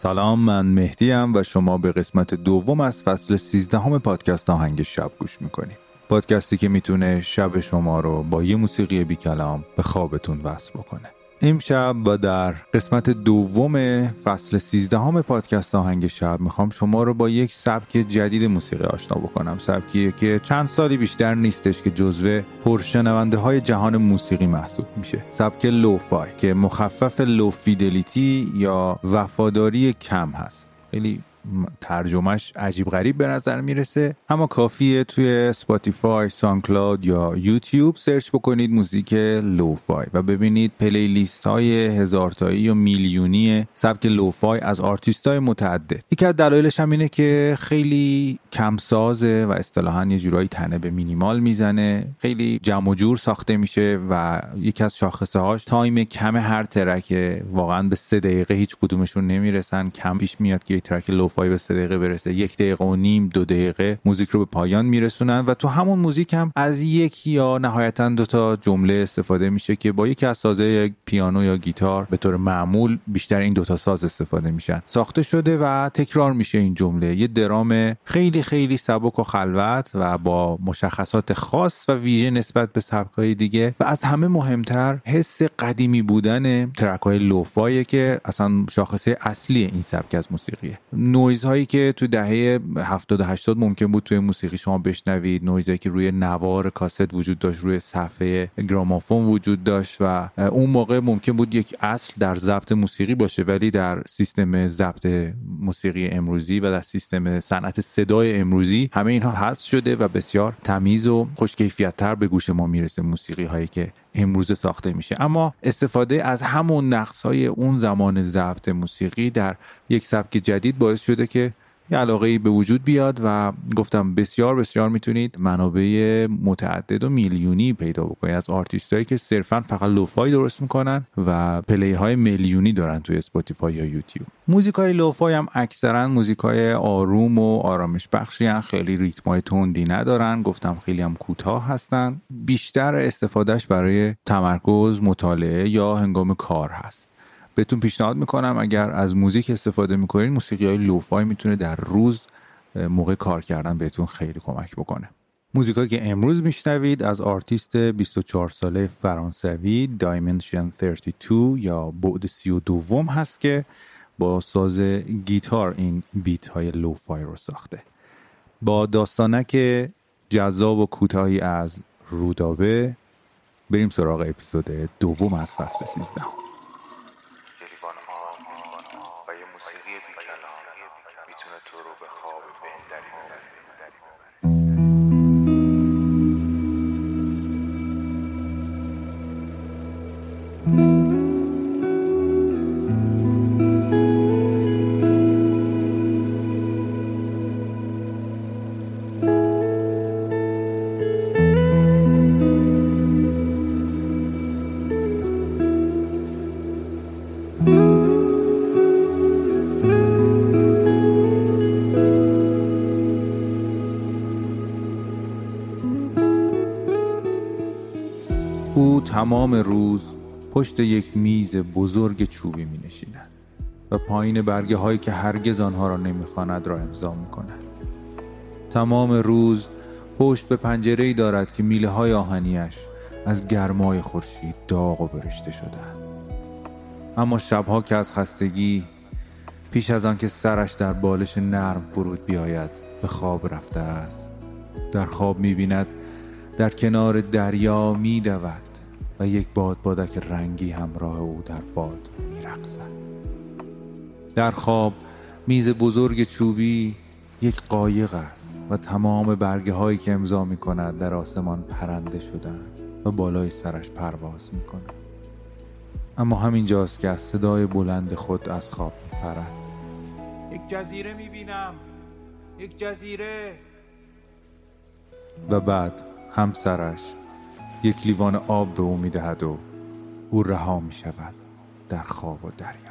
سلام من مهدیم و شما به قسمت دوم از فصل 13 همه پادکست آهنگ شب گوش می‌کنید پادکستی که می‌تونه شب شما رو با یه موسیقی بی کلام به خوابتون وصل بکنه. امشب و در قسمت دوم فصل 13 همه پادکست آهنگ شب می‌خوام شما رو با یک سبک جدید موسیقی آشنا بکنم. سبکیه که چند سالی بیشتر نیستش که جزو پرشنونده های جهان موسیقی محسوب میشه. سبک lo-fi که مخفف low fidelity یا وفاداری کم هست. خیلی ترجمهش عجیب غریب به نظر می‌رسه. اما کافیه توی Spotify، SoundCloud یا یوتیوب search بکنید موزیک lo-fi و ببینید playlist های هزارتایی و میلیونی سبک lo-fi از آرتیست های متعدد. یکی از دلایلش هم اینه که خیلی کمسازه و اصطلاحا یه جورایی تنه به مینیمال می‌زنه. خیلی جمع و جور ساخته میشه و یکی از شاخصه هاش time کم هر track واقعا به سه دقیقه هیچ کدومشون نمی‌رسن. کم پیش میاد که یه ترک لوفای به سه دقیقه برسه. یک دقیقه و نیم دو دقیقه موزیک رو به پایان میرسونن و تو همون موزیک هم از یک یا نهایتا دو تا جمله استفاده میشه که با یکی از سازه پیانو یا گیتار به طور معمول بیشتر این دوتا ساز استفاده میشن. ساخته شده و تکرار میشه این جمله. یه درام خیلی خیلی سبک و خلوت و با مشخصات خاص و ویژه نسبت به سبکای دیگه و از همه مهمتر حس قدیمی بودن ترک های لوفایه که اصلا شاخصه اصلی این سبک از موسیقیه. نویز هایی که تو دهه 70 و 80 ممکن بود توی موسیقی شما بشنوید نویزهایی که روی نوار کاست وجود داشت روی صفحه گرامافون وجود داشت و اون موقع ممکن بود یک اصل در ضبط موسیقی باشه ولی در سیستم ضبط موسیقی امروزی و در سیستم صنعت صدای امروزی همه اینها حذف شده و بسیار تمیز و خوشکیفیتتر به گوش ما می‌رسه موسیقی هایی که امروز ساخته میشه. اما استفاده از همون نقص های اون زمان ضبط موسیقی در یک سبک جدید باعث شده که یه علاقه به وجود بیاد و گفتم بسیار بسیار می‌تونید منابع متعدد و میلیونی پیدا بکنید. از آرتیست هایی که صرفا فقط lo-fi درست می‌کنن و play های میلیونی دارن توی Spotify یا یوتیوب. موزیک های lo-fi هم اکثرا موزیک های آروم و آرامش بخشی هن. خیلی ریتم های تندی ندارن. گفتم خیلی هم کوتاه هستن. بیشتر استفادهش برای تمرکز مطالعه یا هنگام کار هست. بهتون پیشنهاد می‌کنم اگر از موزیک استفاده می‌کنید موسیقی های lo-fi می‌تونه در روز موقع کار کردن بهتون خیلی کمک بکنه. موزیکایی که امروز میشنوید از آرتیست 24 ساله فرانسوی Dimension 32 یا بعد 32 هست که با ساز گیتار این beat های lo-fi رو ساخته. با داستانک جذاب و کوتاهی از رودابه بریم سراغ اپیزود دوم از فصل 13 تمام روز پشت یک میز بزرگ چوبی می نشیند و پایین برگه هایی که هرگز آنها را نمی‌خواند را امضا می کند. تمام روز پشت به پنجره ای دارد که میله های آهنیش از گرمای خورشید داغ و برشته شدند. اما شبها که از خستگی پیش از آنکه سرش در بالش نرم فرود بیاید به خواب رفته است در خواب می‌بیند در کنار دریا میدود و یک باد بادک رنگی همراه او در باد میرقصد در خواب میز بزرگ چوبی یک قایق است و تمام برگه هایی که امضا می کند در آسمان پرنده شدن و بالای سرش پرواز می کند. اما همین جاست که از صدای بلند خود از خواب می پرد. یک جزیره می‌بینم یک جزیره و بعد همسرش یک لیوان آب به او می‌دهد و او رها می شود در خواب و دریا.